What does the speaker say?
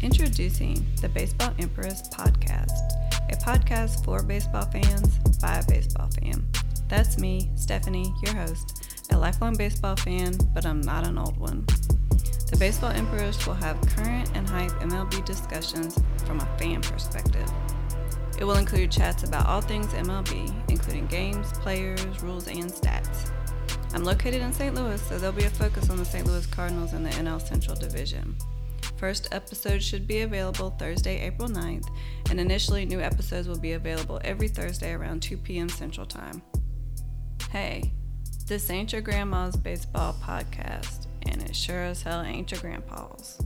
Introducing the Baseball Empress Podcast, a podcast for baseball fans by a baseball fan. That's me, Stephanie, your host, a lifelong baseball fan, but I'm not an old one. The Baseball Empress will have current and hype MLB discussions from a fan perspective. It will include chats about all things MLB, including games, players, rules, and stats. I'm located in St. Louis, so there'll be a focus on the St. Louis Cardinals in the NL Central Division. First episode should be available Thursday, April 9th, and initially new episodes will be available every Thursday around 2 p.m. Central Time. Hey, this ain't your grandma's baseball podcast, and it sure as hell ain't your grandpa's.